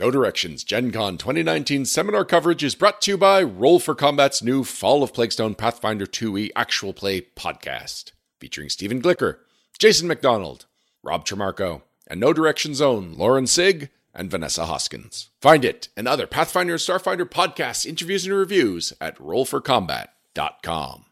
No Directions Gen Con 2019 seminar coverage is brought to you by Roll for Combat's new Fall of Plaguestone Pathfinder 2e actual play podcast, featuring Stephen Glicker, Jason McDonald, Rob Trimarco, and No Directions own Lauren Sieg and Vanessa Hoskins. Find it and other Pathfinder and Starfinder podcasts, interviews, and reviews at rollforcombat.com.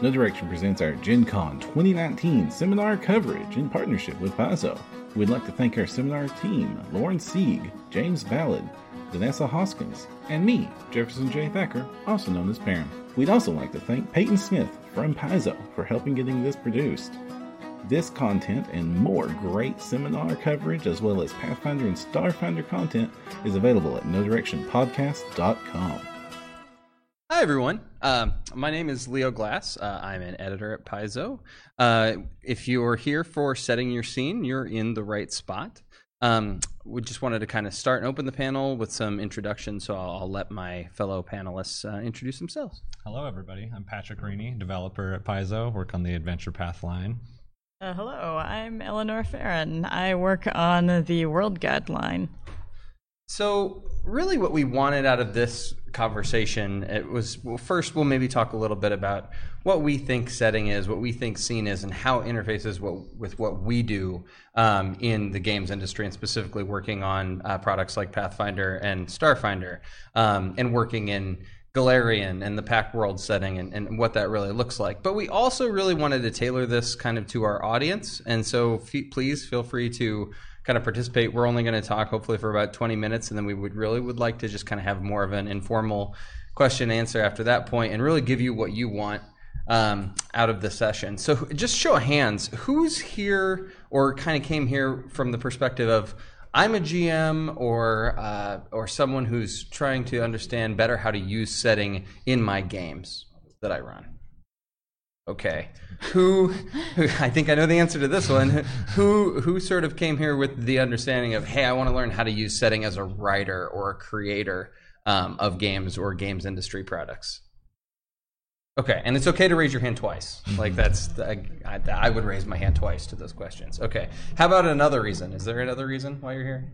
No Direction presents our Gen Con 2019 seminar coverage in partnership with Paizo. We'd like to thank our seminar team, Lauren Sieg, James Ballard, Vanessa Hoskins, and me, Jefferson J. Thacker, also known as Parham. We'd also like to thank Peyton Smith from Paizo for helping getting this produced. This content and more great seminar coverage, as well as Pathfinder and Starfinder content, is available at NoDirectionPodcast.com. Hi, everyone. Um, my name is Leo Glass. Uh, I'm an editor at Paizo. Uh, if you're here for setting your scene, you're in the right spot. Um, we just wanted to kind of start and open the panel with some introductions, so I'll, I'll let my fellow panelists uh, introduce themselves. Hello, everybody. I'm Patrick Renie, developer at Paizo, work on the Adventure Path line. Uh, hello, I'm Eleanor Ferron. I work on the World Guide line. So, really, what we wanted out of this conversation it was well, first we'll maybe talk a little bit about what we think setting is, what we think scene is, and how it interfaces what, with what we do um, in the games industry, and specifically working on uh, products like Pathfinder and Starfinder, um, and working in Golarion and the Pact World setting and, and what that really looks like. But we also really wanted to tailor this kind of to our audience, and so f- please feel free to kind of participate. We're only going to talk hopefully for about 20 minutes, and then we would really would like to just kind of have more of an informal question answer after that point, and really give you what you want um, out of the session. So just show of hands, who's here or kind of came here from the perspective of I'm a GM or uh, or someone who's trying to understand better how to use setting in my games that I run. Okay, who, who? I think I know the answer to this one. Who who sort of came here with the understanding of, hey, I want to learn how to use setting as a writer or a creator um, of games or games industry products. Okay, and it's okay to raise your hand twice. Like that's I, I, I would raise my hand twice to those questions. Okay, how about another reason? Is there another reason why you're here?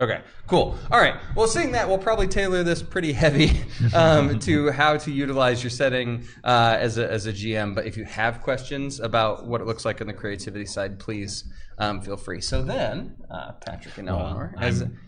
Okay, cool. All right. Well, seeing that, we'll probably tailor this pretty heavy um, to how to utilize your setting uh, as, a, as a GM. But if you have questions about what it looks like on the creativity side, please um, feel free. So then, uh, Patrick and Eleanor, as I'm-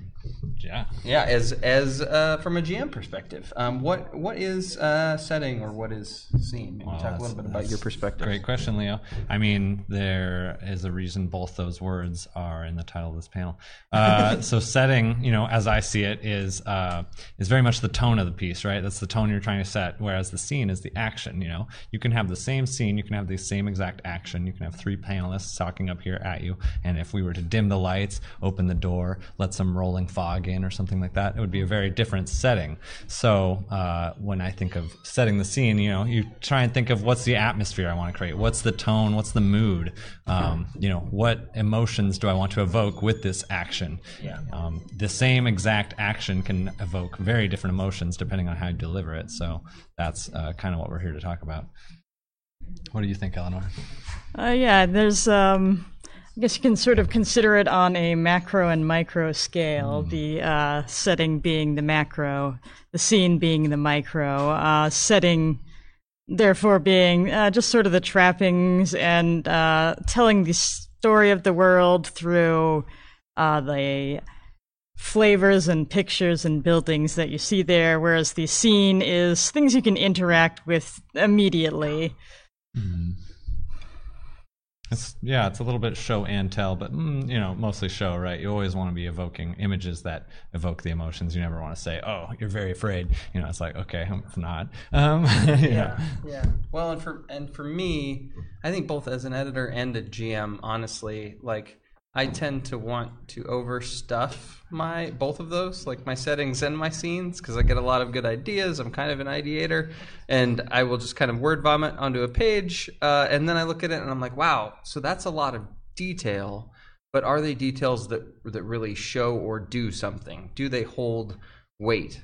Yeah. yeah, as as uh, from a GM perspective, um, what what is uh, setting or what is scene? Maybe Well, talk a little bit about your perspective. Great question, Leo. I mean, there is a reason both those words are in the title of this panel. Uh, so, setting, you know, as I see it, is uh, is very much the tone of the piece, right? That's the tone you're trying to set. Whereas the scene is the action. You know, you can have the same scene, you can have the same exact action. You can have three panelists talking up here at you, and if we were to dim the lights, open the door, let some rolling fog in, or something like that, it would be a very different setting. So, uh, when I think of setting the scene, you know, you try and think of what's the atmosphere I want to create, what's the tone, what's the mood, um, you know, what emotions do I want to evoke with this action? Yeah. Um, the same exact action can evoke very different emotions depending on how you deliver it. So that's uh, kind of what we're here to talk about. What do you think, Eleanor? Uh, yeah, there's, um, I guess you can sort of consider it on a macro and micro scale, the uh, setting being the macro, the scene being the micro, uh, setting, therefore, being uh, just sort of the trappings and uh, telling the story of the world through uh, the flavors and pictures and buildings that you see there, whereas the scene is things you can interact with immediately. It's yeah, it's a little bit show and tell, but mm, you know, mostly show, right? You always want to be evoking images that evoke the emotions. You never want to say, "Oh, you're very afraid." You know, it's like, okay, I'm not. Um, yeah. Yeah. Well, and for and for me, I think both as an editor and a GM, honestly, like I tend to want to overstuff my both of those, like my settings and my scenes, because I get a lot of good ideas. I'm kind of an ideator, and I will just kind of word vomit onto a page, uh, and then I look at it and I'm like, wow, so that's a lot of detail. But are they details that that really show or do something? Do they hold weight?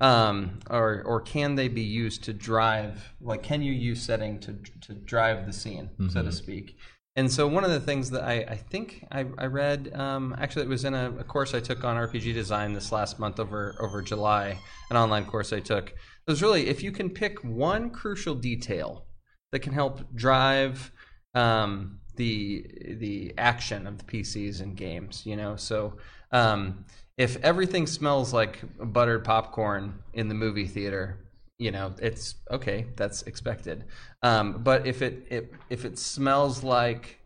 um, or or can they be used to drive? Like, can you use setting to to drive the scene, so to speak? And so one of the things that I, I think I, I read, um, actually, it was in a, a course I took on RPG design this last month over over July, an online course I took. It was really if you can pick one crucial detail that can help drive um, the the action of the PCs and games, you know. So um, if everything smells like buttered popcorn in the movie theater, you know, it's okay. That's expected. Um, but if it, it if it smells like,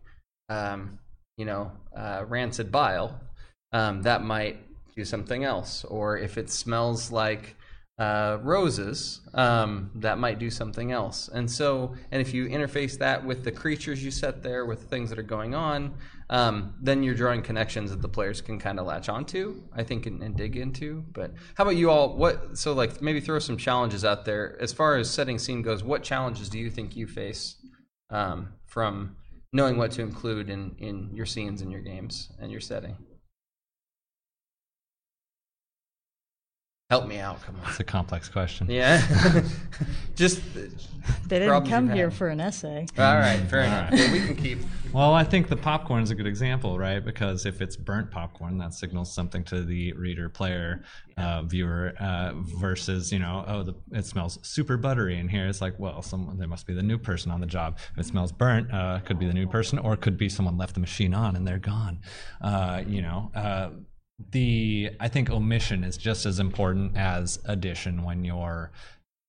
um, you know, uh, rancid bile, um, that might do something else. Or if it smells like uh, roses, um, that might do something else. And so, and if you interface that with the creatures you set there, with things that are going on, um, then you're drawing connections that the players can kind of latch onto, I think, and, and, dig into. But how about you all? What so like maybe throw some challenges out there as far as setting scene goes. What challenges do you think you face um, from knowing what to include in in your scenes and your games and your setting? Help me out, come on. It's a complex question. Yeah. Just they didn't come here for an essay. All right, fair enough. Yeah, we can keep. Well, I think the popcorn is a good example, right? Because if it's burnt popcorn, that signals something to the reader, player, uh, viewer, uh, versus you know, oh, the, it smells super buttery in here. It's like, well, someone there must be the new person on the job. If it smells burnt, uh, could be the new person, or it could be someone left the machine on and they're gone. Uh, you know uh, the I think omission is just as important as addition when you're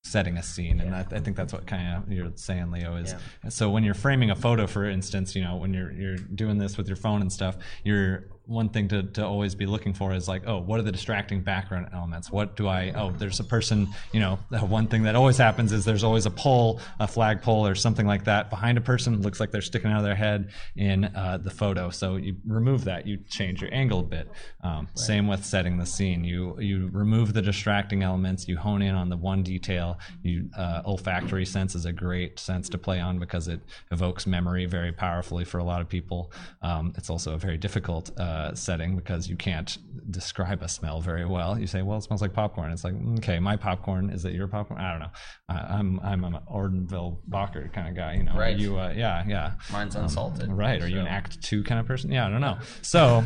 setting a scene and I, I, think that's what kind of you're saying leo is yeah. so when you're framing a photo for instance you know when you're you're doing this with your phone and stuff you're one thing to, to always be looking for is like, oh, what are the distracting background elements? What do I, oh, there's a person, you know, one thing that always happens is there's always a pole, a flag pole or something like that behind a person. Looks like they're sticking out of their head in uh, the photo. So you remove that, you change your angle a bit. Um, right. Same with setting the scene. You, you remove the distracting elements, you hone in on the one detail. You, uh, olfactory sense is a great sense to play on because it evokes memory very powerfully for a lot of people. Um, it's also a very difficult uh, uh, setting because you can't describe a smell very well. You say, "Well, it smells like popcorn." It's like, okay, my popcorn is it your popcorn? I don't know. I'm I'm an Orville Redenbacher kind of guy. You know, right? you, uh, yeah, yeah. Mine's um, unsalted. Right? So. Are you an Act Two kind of person? Yeah, I don't know. So.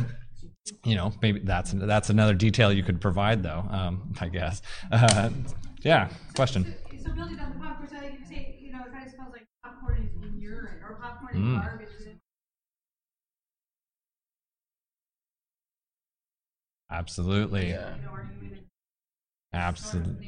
You know, maybe that's that's another detail you could provide, though. Um, I guess. Uh, yeah. Question. So building on the popcorn, so you say, you know, it kind of smells like popcorn is in urine or popcorn is mm. garbage. Absolutely. Yeah. Absolutely.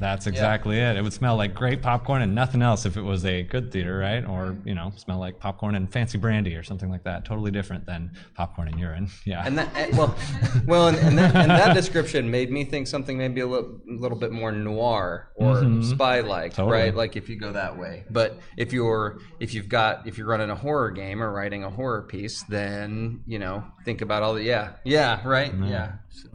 That's exactly yeah. it. It would smell like great popcorn and nothing else if it was a good theater, right? Or you know, smell like popcorn and fancy brandy or something like that. Totally different than popcorn and urine. Yeah. And that eh, well, well, and, and, that, and that description made me think something maybe a little, little bit more noir or mm-hmm. spy-like, totally. right? Like if you go that way. But if you're if you've got if you're running a horror game or writing a horror piece, then you know think about all the yeah yeah right mm-hmm. yeah. So.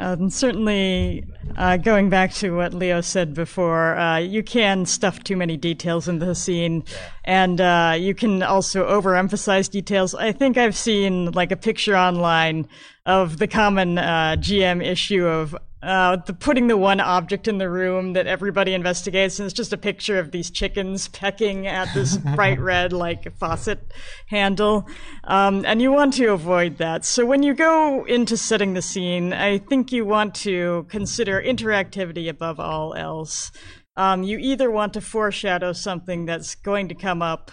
Um, certainly, uh, going back to what Leo said before, uh, you can stuff too many details into the scene, and uh, you can also overemphasize details. I think I've seen like a picture online of the common uh, GM issue of uh, the putting the one object in the room that everybody investigates, and it's just a picture of these chickens pecking at this bright red like faucet handle, um, and you want to avoid that. So when you go into setting the scene, I think you want to consider interactivity above all else. Um, you either want to foreshadow something that's going to come up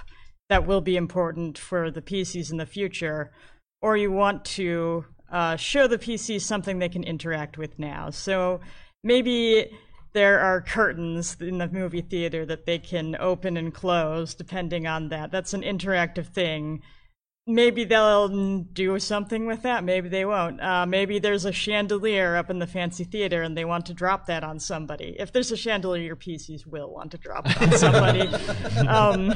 that will be important for the PCs in the future, or you want to uh, show the PC something they can interact with now. So maybe there are curtains in the movie theater that they can open and close depending on that. That's an interactive thing. Maybe they'll do something with that. Maybe they won't. Uh, maybe there's a chandelier up in the fancy theater and they want to drop that on somebody. If there's a chandelier, your PCs will want to drop it on somebody. um,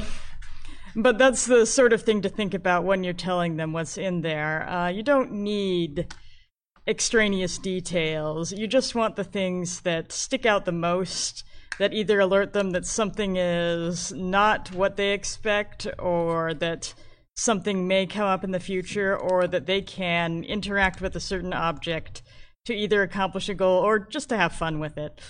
but that's the sort of thing to think about when you're telling them what's in there. Uh, you don't need extraneous details. You just want the things that stick out the most, that either alert them that something is not what they expect, or that something may come up in the future, or that they can interact with a certain object to either accomplish a goal or just to have fun with it.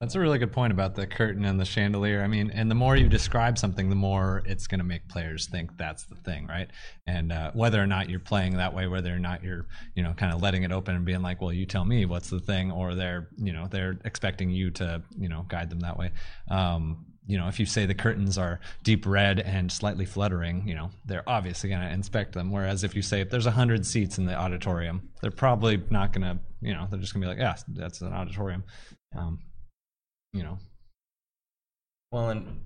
That's a really good point about the curtain and the chandelier. I mean, and the more you describe something, the more it's going to make players think that's the thing, right? And uh, whether or not you're playing that way, whether or not you're, you know, kind of letting it open and being like, "Well, you tell me what's the thing," or they're, you know, they're expecting you to, you know, guide them that way. Um, you know, if you say the curtains are deep red and slightly fluttering, you know, they're obviously going to inspect them. Whereas if you say if there's a hundred seats in the auditorium, they're probably not going to, you know, they're just going to be like, yeah, that's an auditorium. Um, you know. Well, and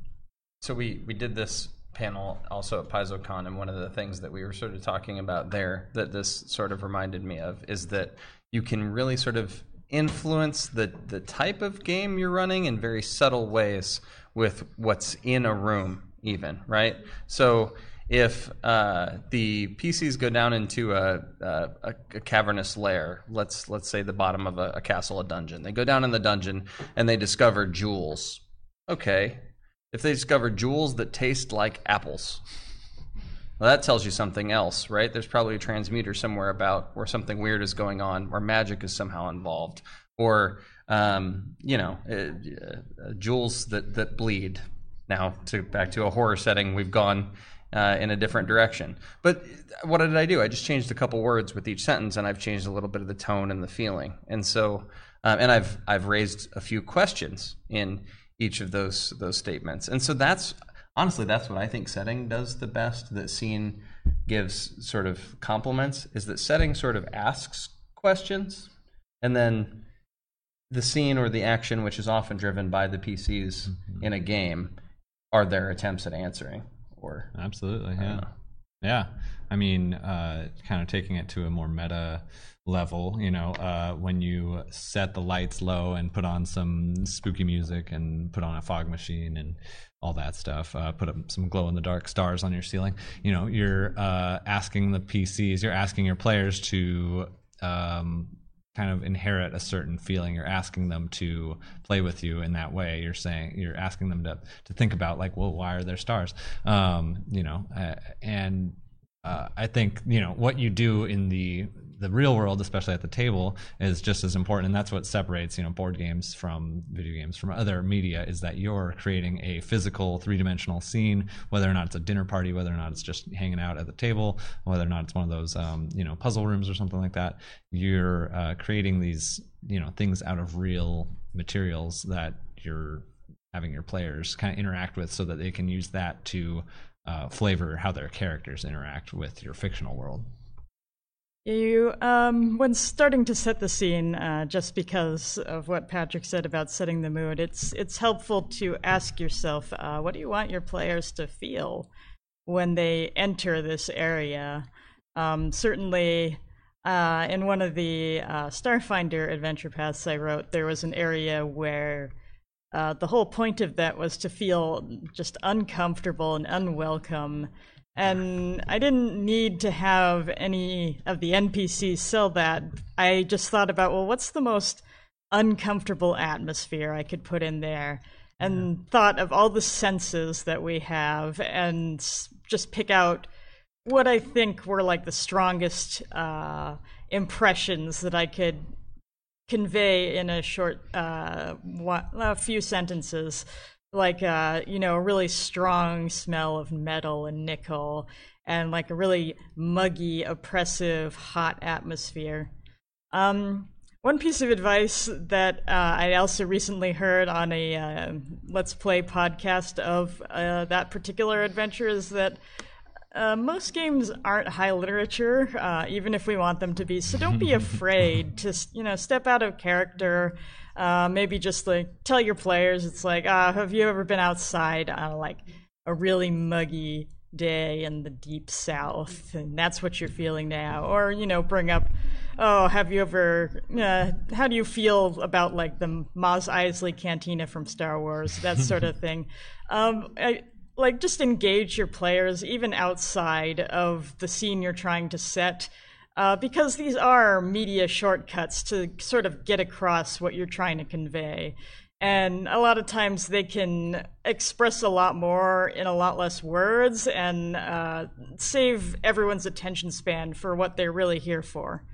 so we we did this panel also at PaizoCon, and one of the things that we were sort of talking about there that this sort of reminded me of is that you can really sort of influence the the type of game you're running in very subtle ways with what's in a room, even right. So if uh, the PCs go down into a, a, a, cavernous lair, let's let's say the bottom of a, a, castle, a dungeon. They go down in the dungeon and they discover jewels. Okay, if they discover jewels that taste like apples, well, that tells you something else, right? There's probably a transmuter somewhere about where something weird is going on, where magic is somehow involved, or um, you know, uh, uh, jewels that that bleed. Now, to back to a horror setting, we've gone uh, in a different direction. But what did I do? I just changed a couple words with each sentence, and I've changed a little bit of the tone and the feeling. And so, um, and I've I've raised a few questions in each of those those statements. And so that's honestly that's what I think setting does the best. That scene gives sort of compliments is that setting sort of asks questions, and then the scene or the action, which is often driven by the PCs mm-hmm. in a game, are their attempts at answering or absolutely yeah. yeah. I mean uh, kind of taking it to a more meta level you know uh, when you set the lights low and put on some spooky music and put on a fog machine and all that stuff uh, put up some glow in the dark stars on your ceiling you know you're uh, asking the pcs you're asking your players to um, kind of inherit a certain feeling. You're asking them to play with you in that way. You're saying you're asking them to to think about like well why are there stars? Um, you know uh, and uh, I think you know what you do in the the real world, especially at the table, is just as important, and that's what separates you know board games from video games from other media. Is that you're creating a physical three dimensional scene, whether or not it's a dinner party, whether or not it's just hanging out at the table, whether or not it's one of those um, you know puzzle rooms or something like that. You're uh, creating these you know things out of real materials that you're having your players kind of interact with, so that they can use that to uh, flavor how their characters interact with your fictional world. You, um, when starting to set the scene, uh, just because of what Patrick said about setting the mood, it's it's helpful to ask yourself, uh, what do you want your players to feel when they enter this area? Um, certainly, uh, in one of the uh, Starfinder adventure paths I wrote, there was an area where uh, the whole point of that was to feel just uncomfortable and unwelcome. And I didn't need to have any of the NPCs sell that. I just thought about, well, what's the most uncomfortable atmosphere I could put in there? And yeah. thought of all the senses that we have and just pick out what I think were like the strongest uh, impressions that I could convey in a short uh, a few sentences like uh, you know a really strong smell of metal and nickel and like a really muggy oppressive hot atmosphere um, one piece of advice that uh, I also recently heard on a uh, Let's Play podcast of uh, that particular adventure is that uh, most games aren't high literature, uh, even if we want them to be. So don't be afraid to, you know, step out of character. Uh, maybe just like tell your players, it's like, uh, have you ever been outside on like a really muggy day in the deep south, and that's what you're feeling now? Or you know, bring up, oh, have you ever? Uh, how do you feel about like the Mos Eisley Cantina from Star Wars? That sort of thing. Um, I, like just engage your players even outside of the scene you're trying to set uh, because these are media shortcuts to sort of get across what you're trying to convey and a lot of times they can express a lot more in a lot less words and uh, save everyone's attention span for what they're really here for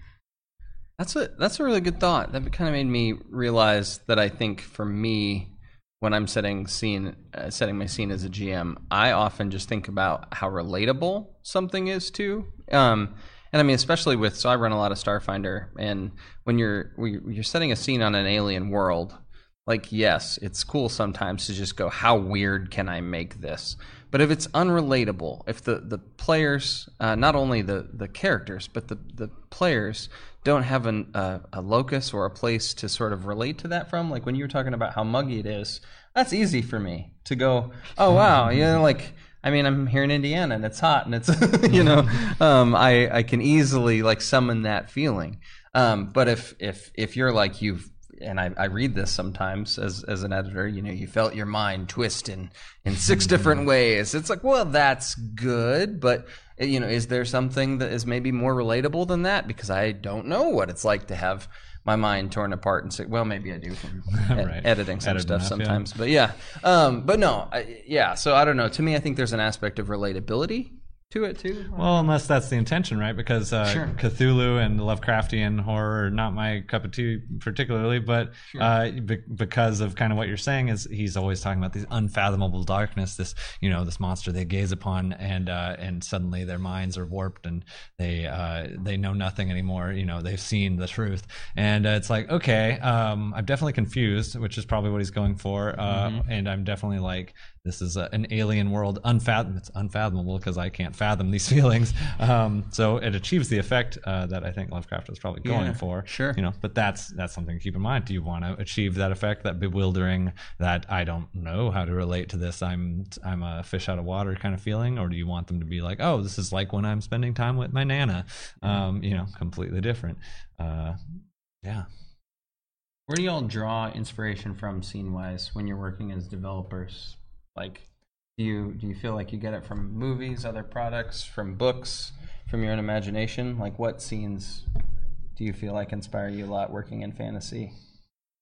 That's a that's a really good thought. That kind of made me realize that I think for me, when I'm setting scene, uh, setting my scene as a GM, I often just think about how relatable something is to. Um, and I mean, especially with so I run a lot of Starfinder, and when you're you're setting a scene on an alien world, like yes, it's cool sometimes to just go, how weird can I make this? But if it's unrelatable, if the the players, uh, not only the the characters, but the the players don't have an, uh, a locus or a place to sort of relate to that from, like when you were talking about how muggy it is, that's easy for me to go, oh wow, you know, like. I mean, I'm here in Indiana and it's hot and it's, you know, um, I, I can easily like summon that feeling. Um, but if, if, if you're like, you've and I, I, read this sometimes as as an editor. You know, you felt your mind twist in in six different ways. It's like, well, that's good, but you know, is there something that is maybe more relatable than that? Because I don't know what it's like to have my mind torn apart and say, well, maybe I do from right. editing some Edit stuff enough, sometimes. Yeah. But yeah, um, but no, I, yeah. So I don't know. To me, I think there's an aspect of relatability to it too. Well, unless that's the intention, right? Because uh, sure. Cthulhu and Lovecraftian horror are not my cup of tea particularly, but sure. uh, be- because of kind of what you're saying is he's always talking about these unfathomable darkness, this you know this monster they gaze upon, and uh, and suddenly their minds are warped and they uh, they know nothing anymore. You know they've seen the truth, and uh, it's like okay, um, I'm definitely confused, which is probably what he's going for, uh, mm-hmm. and I'm definitely like this is a, an alien world, unfathom. It's unfathomable because I can't fathom these feelings. Um, so it achieves the effect uh, that I think Lovecraft was probably going yeah, for. Sure. You know, but that's that's something to keep in mind. Do you want to achieve that effect, that bewildering, that I don't know how to relate to this? I'm I'm a fish out of water kind of feeling, or do you want them to be like, oh, this is like when I'm spending time with my nana? Um, you know, completely different. Uh, yeah. Where do y'all draw inspiration from scene wise when you're working as developers? Like, do you do you feel like you get it from movies, other products, from books, from your own imagination? Like, what scenes do you feel like inspire you a lot working in fantasy?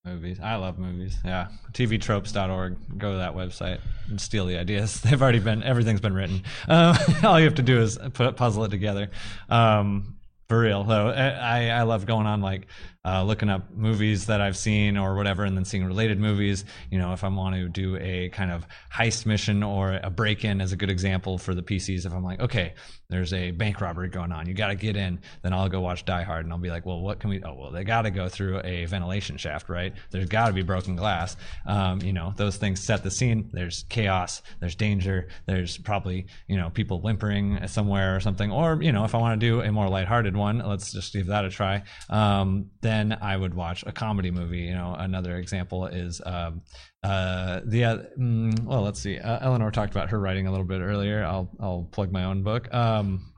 Movies. I love movies. Yeah. TVtropes.org. Go to that website and steal the ideas. They've already been, everything's been written. Uh, all you have to do is put puzzle it together. Um, for real though, I, I love going on like uh, looking up movies that I've seen or whatever, and then seeing related movies. You know, if I want to do a kind of heist mission or a break in, as a good example for the PCs, if I'm like, okay, there's a bank robbery going on, you got to get in, then I'll go watch Die Hard, and I'll be like, well, what can we? Oh, well, they got to go through a ventilation shaft, right? There's got to be broken glass. Um, you know, those things set the scene. There's chaos. There's danger. There's probably you know people whimpering somewhere or something. Or you know, if I want to do a more lighthearted one, let's just give that a try. Um, then then I would watch a comedy movie. You know, another example is um, uh, the uh, mm, well, let's see. Uh, Eleanor talked about her writing a little bit earlier. I'll I'll plug my own book. Um,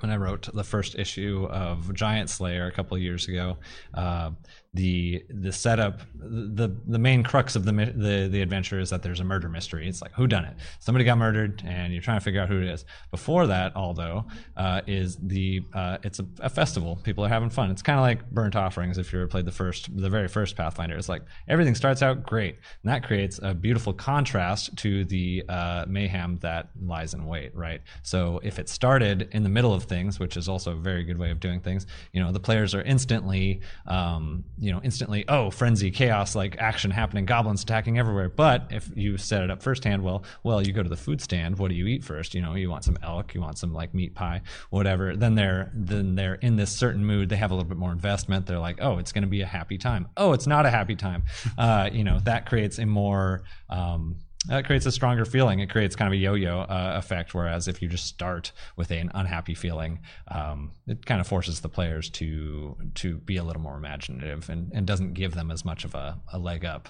when I wrote the first issue of Giantslayer a couple years ago, uh, the the setup the the main crux of the the the adventure is that there's a murder mystery. It's like who done it? Somebody got murdered, and you're trying to figure out who it is. Before that, although, uh, is the uh, it's a, a, festival. People are having fun. It's kind of like burnt offerings. If you ever played the first the very first Pathfinder, it's like everything starts out great, and that creates a beautiful contrast to the uh, mayhem that lies in wait. Right. So if it started in the middle of things, which is also a very good way of doing things, you know, the players are instantly um, you know instantly oh frenzy chaos like action happening goblins attacking everywhere. But if you set it up firsthand well well you go to the food stand. What do you eat first? You know you want some elk you want some like meat pie whatever. Then they're then they're in this certain mood. They have a little bit more investment. They're like oh it's going to be a happy time. Oh it's not a happy time. Uh, you know that creates a more um, that creates a stronger feeling. It creates kind of a yo-yo uh, effect. Whereas if you just start with an unhappy feeling, um, it kind of forces the players to to be a little more imaginative and, and doesn't give them as much of a, a leg up.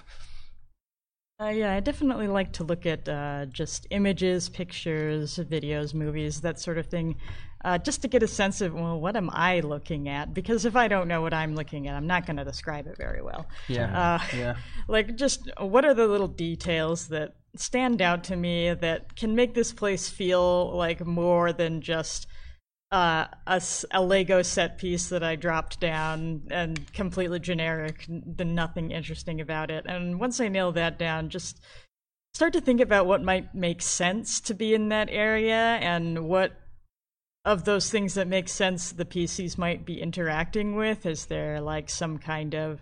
Uh, yeah, I definitely like to look at uh, just images, pictures, videos, movies, that sort of thing, uh, just to get a sense of, well, what am I looking at? Because if I don't know what I'm looking at, I'm not going to describe it very well. Yeah. Uh, yeah. Like, just what are the little details that stand out to me that can make this place feel like more than just uh, a, a, Lego set piece that I dropped down and completely generic, nothing interesting about it. And once I nail that down, just start to think about what might make sense to be in that area and what of those things that make sense the PCs might be interacting with? Is there like some kind of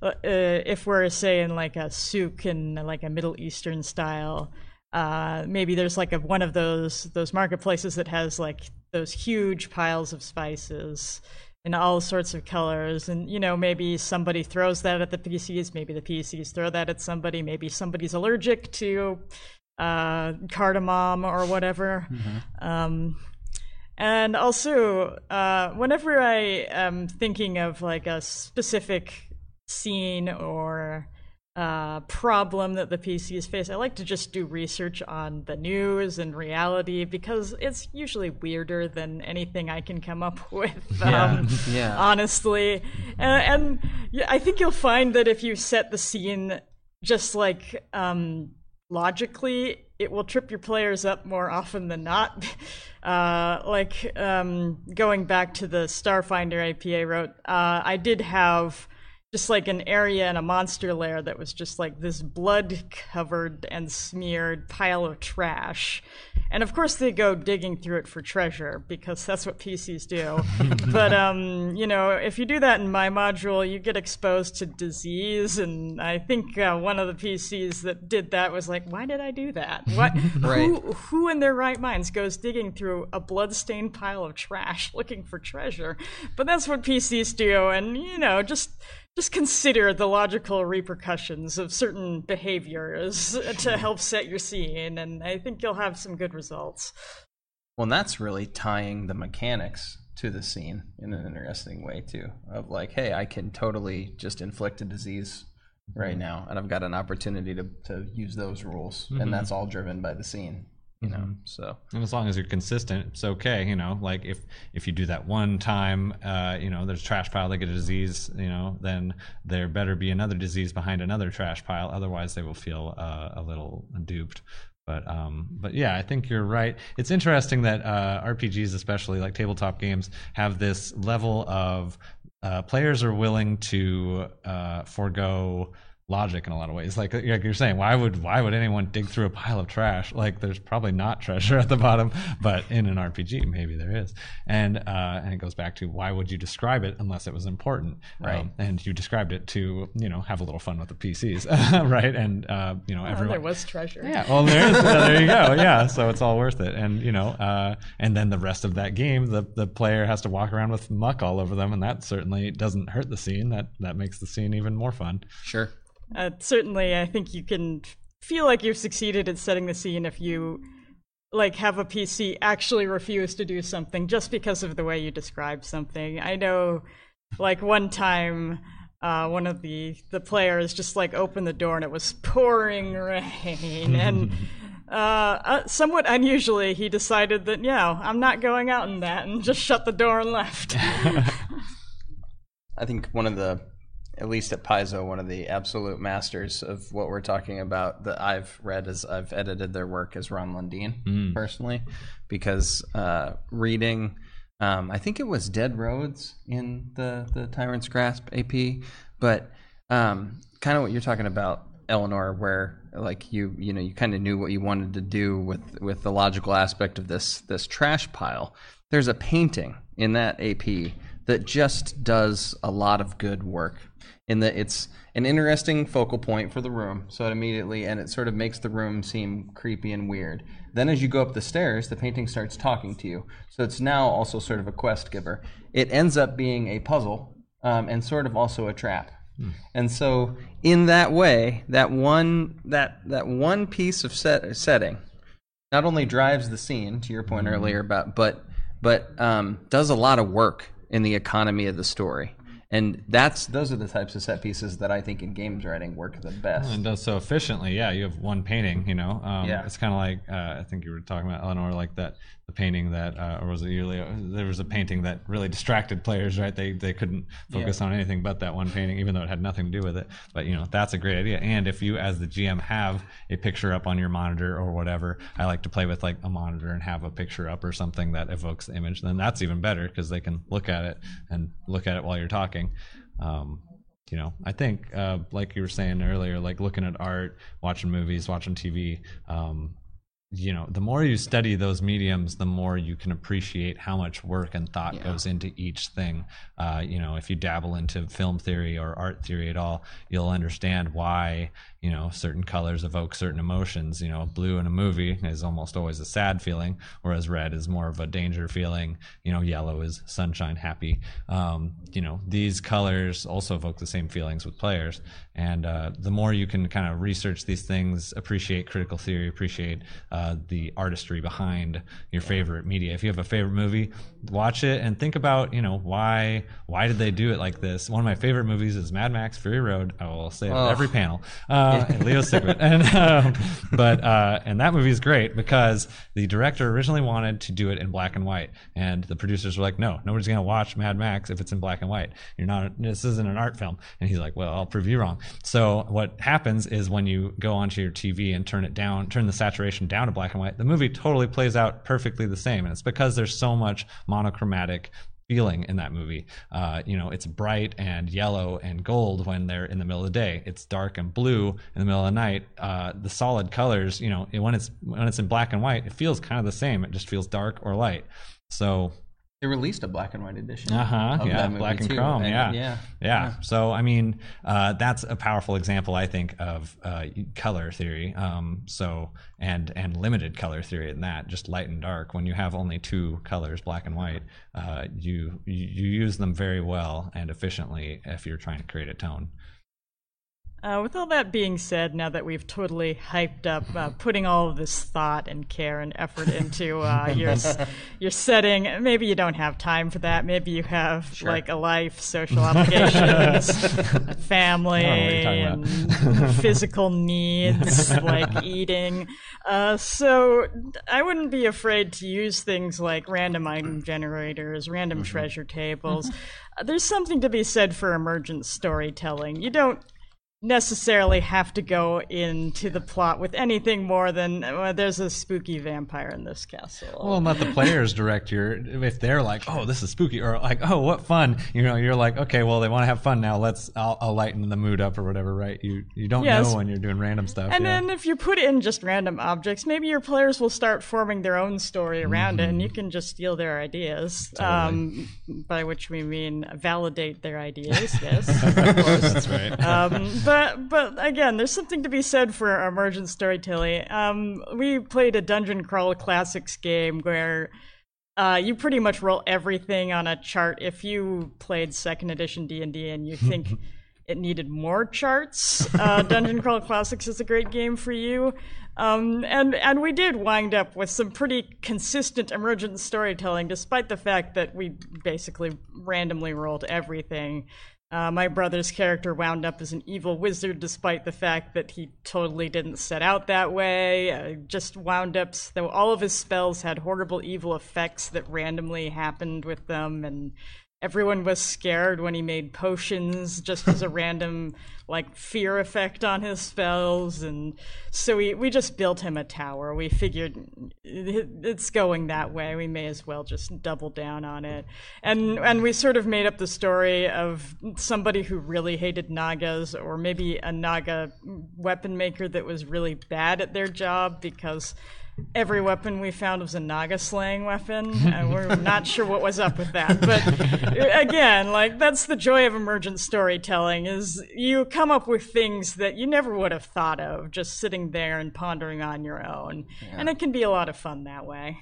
uh, if we're saying like a souk in like a Middle Eastern style, uh, maybe there's like a, one of those those marketplaces that has like those huge piles of spices in all sorts of colors, and you know maybe somebody throws that at the PCs, maybe the PCs throw that at somebody, maybe somebody's allergic to uh, cardamom or whatever. Mm-hmm. Um, and also, uh, whenever I am thinking of like a specific scene or uh, problem that the PCs face, I like to just do research on the news and reality because it's usually weirder than anything I can come up with. Um, yeah. yeah. Honestly, and, and, I think you'll find that if you set the scene just like um, logically, it will trip your players up more often than not. Uh, like um, going back to the Starfinder IP I wrote, uh, I did have just like an area in a monster lair that was just like this blood covered and smeared pile of trash. And of course they go digging through it for treasure because that's what PCs do. but um, you know, if you do that in my module, you get exposed to disease and I think uh, one of the PCs that did that was like, "Why did I do that? What right. who who in their right minds goes digging through a blood-stained pile of trash looking for treasure?" But that's what PCs do and you know, just just consider the logical repercussions of certain behaviors to help set your scene, and I think you'll have some good results. Well, that's really tying the mechanics to the scene in an interesting way too. Of like, hey, I can totally just inflict a disease right mm-hmm. now, and I've got an opportunity to to use those rules, mm-hmm. and that's all driven by the scene you know mm-hmm. so and as long as you're consistent it's okay you know like if if you do that one time uh, you know there's a trash pile they get a disease you know then there better be another disease behind another trash pile otherwise they will feel uh, a little duped but um, but yeah, I think you're right. It's interesting that uh, RPGs, especially like tabletop games, have this level of uh, players are willing to uh, forego logic in a lot of ways. Like, like you're saying, why would why would anyone dig through a pile of trash? Like there's probably not treasure at the bottom, but in an RPG maybe there is. And uh, and it goes back to why would you describe it unless it was important, right? Um, and you described it to you know have a little fun with the PCs, right? And uh, you know everyone. there was treasure. Yeah. Well, there is. uh, there you go. Yeah. So it's all worth it. And you know, uh, and then the rest of that game, the the player has to walk around with muck all over them, and that certainly doesn't hurt the scene. That that makes the scene even more fun. Sure. Uh, certainly, I think you can feel like you've succeeded at setting the scene if you like have a PC actually refuse to do something just because of the way you describe something. I know, like one time. Uh, one of the the players just like opened the door and it was pouring rain and uh, uh, somewhat unusually he decided that yeah i'm not going out in that and just shut the door and left i think one of the at least at Paizo, one of the absolute masters of what we're talking about that I've read as I've edited their work is Ron Lundeen mm. personally, because uh, reading, um, I think it was Dead Roads in the the Tyrant's Grasp AP, but um, kind of what you're talking about, Eleanor, where like you you know you kind of knew what you wanted to do with with the logical aspect of this this trash pile. There's a painting in that AP that just does a lot of good work in that it's an interesting focal point for the room. So it immediately and it sort of makes the room seem creepy and weird. Then as you go up the stairs, the painting starts talking to you. So it's now also sort of a quest giver. It ends up being a puzzle um, and sort of also a trap. Hmm. And so in that way, that one that that one piece of set, setting not only drives the scene to your point mm-hmm. earlier about but but um, does a lot of work in the economy of the story and that's those are the types of set pieces that I think in games writing work the best. And does so efficiently. Yeah, you have one painting. You know, um, yeah. It's kind of like uh, I think you were talking about Eleanor, like that the painting that, uh, or was it yearly? There was a painting that really distracted players. Right, they they couldn't focus yeah. on anything but that one painting, even though it had nothing to do with it. But you know, that's a great idea. And if you, as the GM, have a picture up on your monitor or whatever, I like to play with like a monitor and have a picture up or something that evokes the image. Then that's even better because they can look at it and look at it while you're talking. Um, you know, I think, uh, like you were saying earlier, like looking at art, watching movies, watching TV, um, you know, the more you study those mediums, the more you can appreciate how much work and thought Yeah. goes into each thing. Uh, you know, if you dabble into film theory or art theory at all, you'll understand why you know certain colors evoke certain emotions. You know, blue in a movie is almost always a sad feeling, whereas red is more of a danger feeling. You know, yellow is sunshine, happy. Um, you know, these colors also evoke the same feelings with players, and uh, the more you can kind of research these things, appreciate critical theory, appreciate uh, the artistry behind your favorite media. If you have a favorite movie, watch it and think about you know why why did they do it like this. One of my favorite movies is Mad Max Fury Road. I will say it Oh. every panel. Uh, and Leo Sigrid. And um, but uh, and that movie is great because the director originally wanted to do it in black and white, and the producers were like, "No, nobody's gonna watch Mad Max if it's in black and white. You're not. This isn't an art film." And he's like, "Well, I'll prove you wrong." So what happens is when you go onto your TV and turn it down, turn the saturation down to black and white, the movie totally plays out perfectly the same, and it's because there's so much monochromatic feeling in that movie. Uh, you know, it's bright and yellow and gold when they're in the middle of the day. It's dark and blue in the middle of the night. Uh, the solid colors, you know, when it's when it's in black and white, it feels kind of the same. It just feels dark or light. So They released a black and white edition. uh huh. Yeah, that movie, black and too. chrome. And- yeah. yeah, yeah. So I mean, uh, that's a powerful example, I think, of uh, color theory. Um, so and and limited color theory in that, just light and dark. When you have only two colors, black and white, uh, you you use them very well and efficiently if you're trying to create a tone. Uh, with all that being said, now that we've totally hyped up uh, putting all of this thought and care and effort into uh, your your setting, maybe you don't have time for that. Maybe you have like a life, social obligations, family, I don't know what you're and physical needs like eating. Uh, so I wouldn't be afraid to use things like random item generators, random treasure tables. Uh, there's something to be said for emergent storytelling. You don't necessarily have to go into the plot with anything more than well, there's a spooky vampire in this castle. Well, and let the players direct your. If they're like, "Oh, this is spooky," or like, "Oh, what fun!" You know, you're like, "Okay, well, they want to have fun now. Let's, I'll, I'll lighten the mood up or whatever." Right? You you don't Yes. know when you're doing random stuff. and yeah. then if you put in just random objects, maybe your players will start forming their own story around it, Mm-hmm. and you can just steal their ideas. Um, by which we mean validate their ideas. Yes, of course. That's right. um, but but again, there's something to be said for emergent storytelling. Um, we played a dungeon crawl classics game where uh, you pretty much roll everything on a chart. If you played second edition D and D and you think it needed more charts, uh, Dungeon Crawl Classics is a great game for you. Um, and and we did wind up with some pretty consistent emergent storytelling, despite the fact that we basically randomly rolled everything. Uh, my brother's character wound up as an evil wizard, despite the fact that he totally didn't set out that way. Uh, just wound up, though all of his spells had horrible evil effects that randomly happened with them, and everyone was scared when he made potions just as a random like fear effect on his spells and so we we just built him a tower. We figured it's going that way. We may as well just double down on it. And and we sort of made up the story of somebody who really hated nagas or maybe a naga weapon maker that was really bad at their job because every weapon we found was a Naga slaying weapon, and uh, we're not sure what was up with that. But uh, again, like that's the joy of emergent storytelling is you come up with things that you never would have thought of just sitting there and pondering on your own, and it can be a lot of fun that way.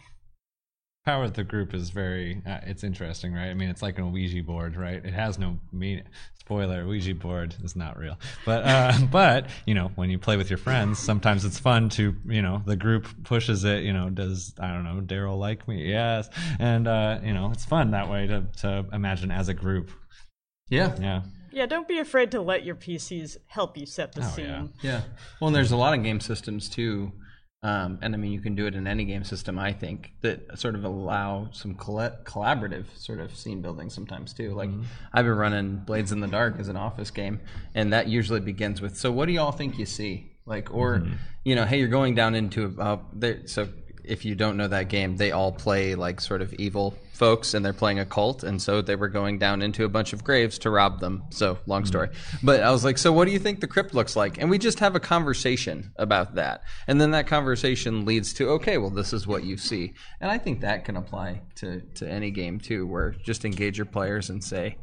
Power of the group is very uh, it's interesting right i mean it's like an ouija board right it has no meaning spoiler ouija board is not real but uh, but you know when you play with your friends sometimes it's fun to you know the group pushes it you know does i don't know daryl like me yes and uh, you know it's fun that way to, to imagine as a group Yeah. yeah Yeah, don't be afraid to let your PCs help you set the Oh, scene. yeah. Yeah. Well, and there's a lot of game systems too. Um, and I mean, you can do it in any game system, I think, that sort of allow some colla- collaborative sort of scene building sometimes too. Like, I've been running Blades in the Dark as an office game, and that usually begins with, So, what do y'all think you see? Like, or, you know, hey, you're going down into, uh, there, so if you don't know that game, they all play like sort of evil folks, and they're playing a cult, and so they were going down into a bunch of graves to rob them. So long story, but I was like, so what do you think the crypt looks like? And we just have a conversation about that, and then that conversation leads to okay, well, this is what you see, and I think that can apply to to any game too, where just engage your players and say,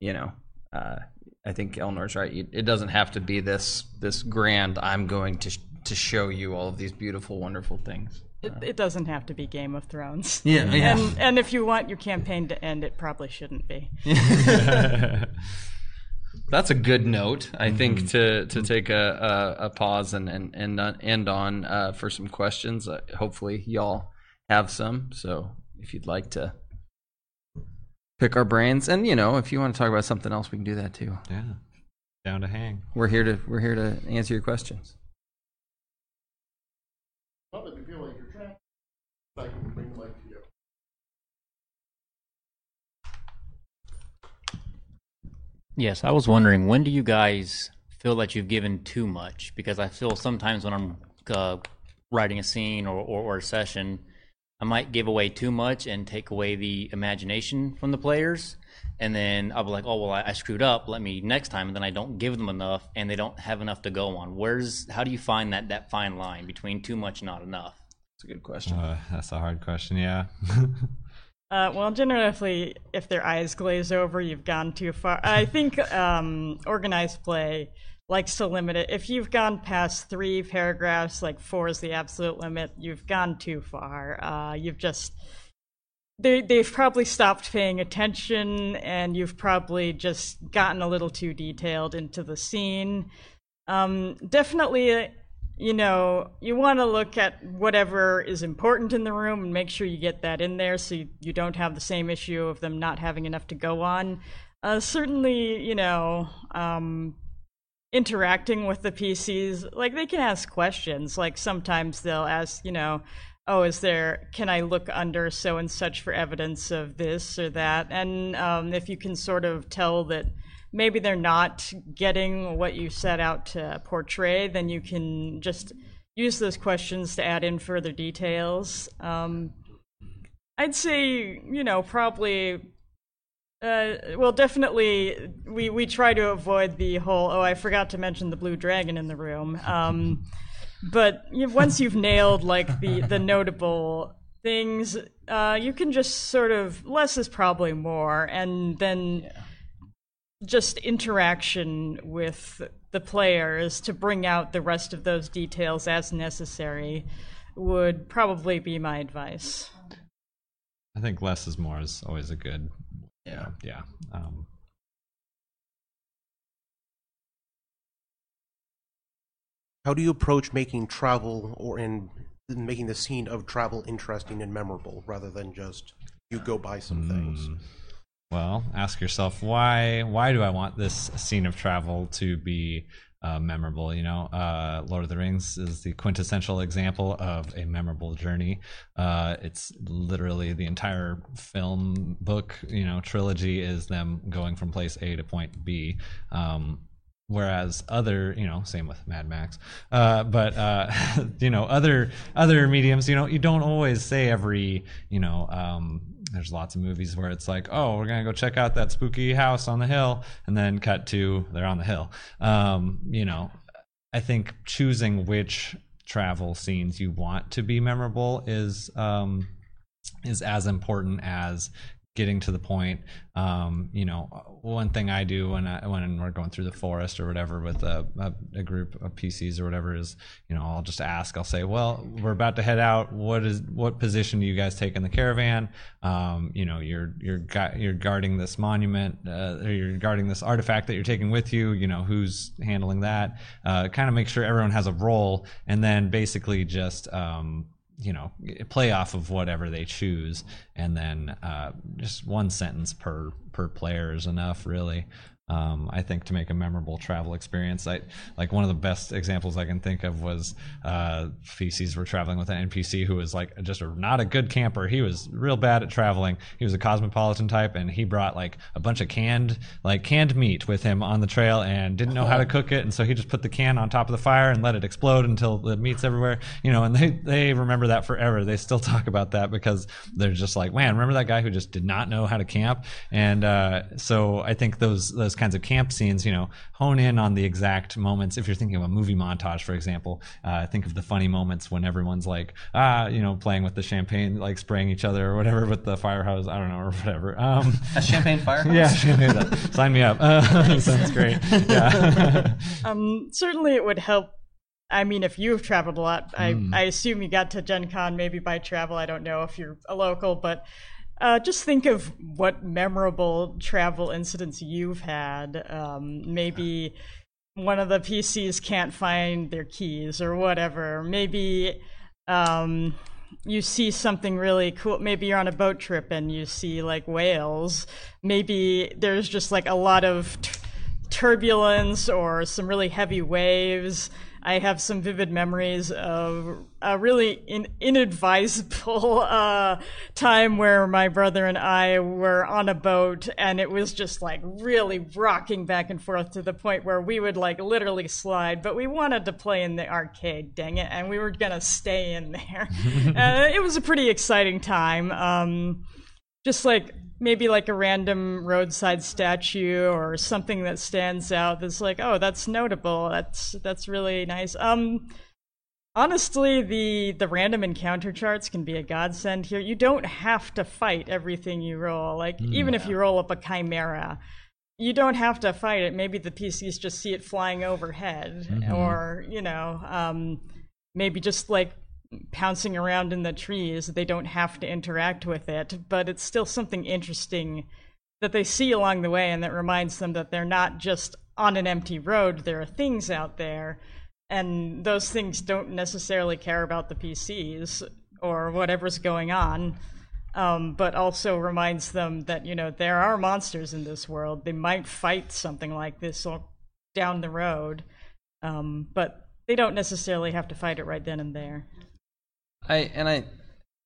you know. Uh, I think Eleanor's right. It it doesn't have to be this this grand. I'm going to sh- to show you all of these beautiful, wonderful things. It, it doesn't have to be Game of Thrones. Yeah, yeah. And, and if you want your campaign to end, it probably shouldn't be. That's a good note, I think, to to take a, a, a pause and and and uh, end on uh, for some questions. Uh, hopefully, y'all have some. So, if you'd like to pick our brains, and you know, if you want to talk about something else, we can do that too. Yeah. Down to hang. We're here to we're here to answer your questions. Well, if you feel like you're trapped, I can bring the mic to you. Yes, I was wondering when do you guys feel that you've given too much? Because I feel sometimes when I'm uh, writing a scene or, or, or a session, I might give away too much and take away the imagination from the players. And then I'll be like, oh, well, I, I screwed up. Let me next time. And then I don't give them enough and they don't have enough to go on. Where's, how do you find that, that fine line between too much and not enough? It's a good question. Uh, that's a hard question. Yeah. Uh, well, generally, if their eyes glaze over, you've gone too far. I think um, organized play likes to limit it. If you've gone past three paragraphs, like four is the absolute limit, you've gone too far. Uh, you've just they they've probably stopped paying attention, and you've probably just gotten a little too detailed into the scene. Um, definitely, you know, you want to look at whatever is important in the room and make sure you get that in there so you, you don't have the same issue of them not having enough to go on. Uh, certainly, you know, um, interacting with the PCs, like they can ask questions. Like sometimes they'll ask, you know, oh, is there, can I look under so and such for evidence of this or that? And um, if you can sort of tell that maybe they're not getting what you set out to portray, then you can just use those questions to add in further details. Um, I'd say, you know, probably. Uh, well, definitely, we, we try to avoid the whole. Oh, I forgot to mention the blue dragon in the room. Um, but once you've nailed like the the notable things, uh, you can just sort of less is probably more, and then just interaction with the players to bring out the rest of those details as necessary would probably be my advice. I think less is more is always a good. Yeah. Yeah. Um, How do you approach making travel or in making the scene of travel interesting and memorable rather than just you go buy some things? Well, ask yourself why. Why do I want this scene of travel to be uh, memorable? You know, uh, Lord of the Rings is the quintessential example of a memorable journey. Uh, it's literally the entire film, book, you know, trilogy is them going from place A to point B. Um, whereas other you know same with mad max uh, but uh, you know other other mediums you know you don't always say every you know um, there's lots of movies where it's like oh we're gonna go check out that spooky house on the hill and then cut to they're on the hill. Um, you know i think choosing which travel scenes you want to be memorable is um, is as important as getting to the point. Um, you know, one thing I do when I, when we're going through the forest or whatever with a, a, a, group of PCs or whatever is, you know, I'll just ask. I'll say, well, we're about to head out. What is what position do you guys take in the caravan? Um, you know, you're you're gu- you're guarding this monument, uh, or you're guarding this artifact that you're taking with you. You know, who's handling that? Uh, kind of make sure everyone has a role, and then basically just um, you know play off of whatever they choose and then uh, just one sentence per per player is enough really Um, I think to make a memorable travel experience, I like one of the best examples I can think of was uh, PCs were traveling with an NPC who was like just a, not a good camper. He was real bad at traveling. He was a cosmopolitan type, and he brought like a bunch of canned like canned meat with him on the trail and didn't know how to cook it, and so he just put the can on top of the fire and let it explode until the meat's everywhere. You know, and they they remember that forever. They still talk about that because they're just like, man, remember that guy who just did not know how to camp? And uh, so I think those those kinds of camp scenes, you know, hone in on the exact moments. If you're thinking of a movie montage, for example, uh, think of the funny moments when everyone's like, ah, you know, playing with the champagne, like spraying each other or whatever with the fire hose. I don't know, or whatever. Um, A champagne fire. yeah, champagne. Sign me up. Uh, sounds great. Yeah. Um, certainly, it would help. I mean, if you've traveled a lot, I, Hmm. I assume you got to Gen Con maybe by travel. I don't know if you're a local, but uh, just think of what memorable travel incidents you've had. Um, maybe one of the PCs can't find their keys or whatever. Maybe um, you see something really cool. Maybe you're on a boat trip and you see like whales. Maybe there's just like a lot of t- turbulence or some really heavy waves. I have some vivid memories of a really in, inadvisable uh, time where my brother and I were on a boat and it was just like really rocking back and forth to the point where we would like literally slide. But we wanted to play in the arcade, dang it, and we were gonna stay in there. uh, it was a pretty exciting time. Um, just like maybe like a random roadside statue or something that stands out that's like oh that's notable. That's that's really nice. Um honestly the the random encounter charts can be a godsend here. You don't have to fight everything you roll. Like even if you roll up a chimera you don't have to fight it. Maybe the pcs just see it flying overhead or you know um maybe just like pouncing around in the trees. They don't have to interact with it, but it's still something interesting that they see along the way and that reminds them that they're not just on an empty road. There are things out there, and those things don't necessarily care about the PCs or whatever's going on. Um, but also reminds them that you know there are monsters in this world. They might fight something like this down the road, um, but they don't necessarily have to fight it right then and there. I and I,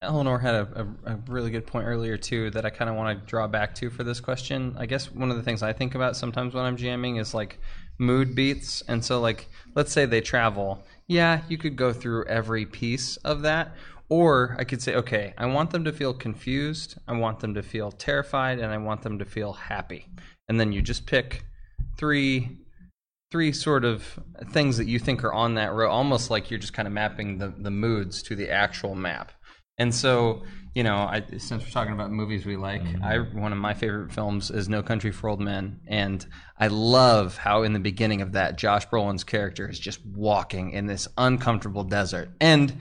Eleanor had a, a, a really good point earlier too that I kind of want to draw back to for this question. I guess one of the things I think about sometimes when I'm jamming is like mood beats, and so like let's say they travel, yeah, you could go through every piece of that. Or I could say, okay, I want them to feel confused, I want them to feel terrified, and I want them to feel happy. And then you just pick three three sort of things that you think are on that row, almost like you're just kind of mapping the, the moods to the actual map. And so, you know, I, since we're talking about movies we like, mm-hmm. I one of my favorite films is No Country for Old Men, and I love how in the beginning of that, Josh Brolin's character is just walking in this uncomfortable desert, and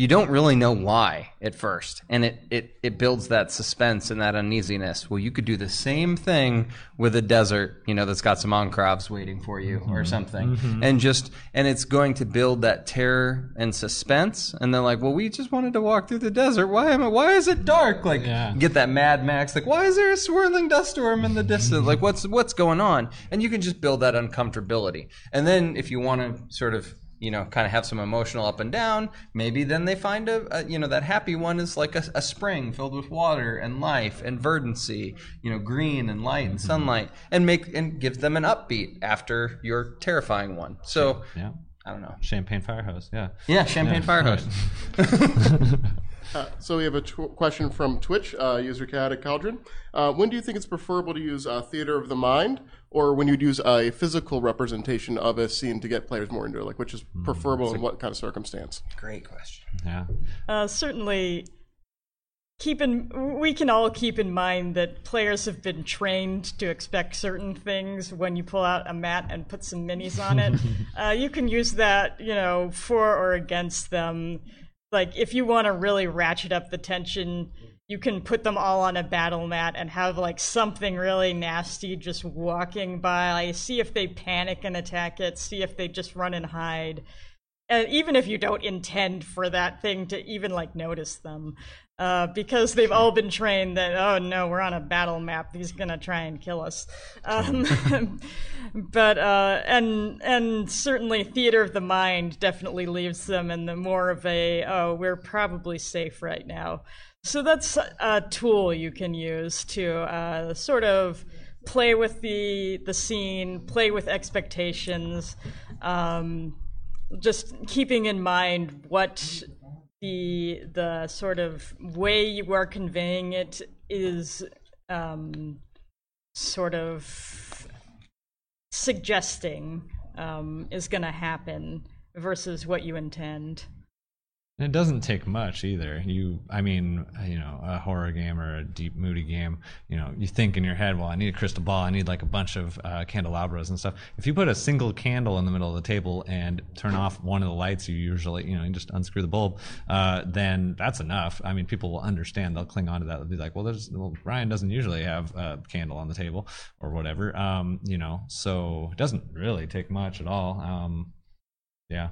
you don't really know why at first and it, it, it builds that suspense and that uneasiness. Well you could do the same thing with a desert you know that's got some enclaves waiting for you or mm-hmm. something. Mm-hmm. And just and it's going to build that terror and suspense and they're like well we just wanted to walk through the desert. Why am I, why is it dark? Like Yeah. get that mad max like why is there a swirling dust storm in the distance? Like what's what's going on? And you can just build that uncomfortability. And then if you want to sort of you know, kind of have some emotional up and down. Maybe then they find a, a you know, that happy one is like a, a spring filled with water and life and verdancy, you know, green and light and sunlight, and make and give them an upbeat after your terrifying one. So yeah. I don't know. Champagne fire hose. Yeah. Yeah, champagne fire hose. Uh, so we have a tw- question from Twitch, uh, user Chaotic Cauldron. Uh, when do you think it's preferable to use uh, theater of the mind, or when you'd use a physical representation of a scene to get players more into it? Like, which is preferable in what kind of circumstance? Great question. Yeah. Uh, certainly, keep in we can all keep in mind that players have been trained to expect certain things when you pull out a mat and put some minis on it. uh, you can use that, you know, for or against them. Like if you want to really ratchet up the tension, you can put them all on a battle mat and have like something really nasty just walking by. See if they panic and attack it. See if they just run and hide even if you don't intend for that thing to even like notice them, uh, because they've all been trained that oh no, we're on a battle map, he's gonna try and kill us. Um, but uh, and and certainly theater of the mind definitely leaves them in the more of a oh we're probably safe right now. So that's a tool you can use to uh, sort of play with the the scene, play with expectations. Um, just keeping in mind what the the sort of way you are conveying it is um, sort of suggesting um, is going to happen versus what you intend. And it doesn't take much either. You, I mean, you know, a horror game or a deep, moody game, you know, you think in your head, well, I need a crystal ball, I need like a bunch of uh, candelabras and stuff. If you put a single candle in the middle of the table and turn off one of the lights, you usually, you know, you just unscrew the bulb, uh, then that's enough. I mean, people will understand. They'll cling on to that. They'll be like, well, there's, well, Ryan doesn't usually have a candle on the table or whatever. Um, you know, so it doesn't really take much at all. Um, yeah.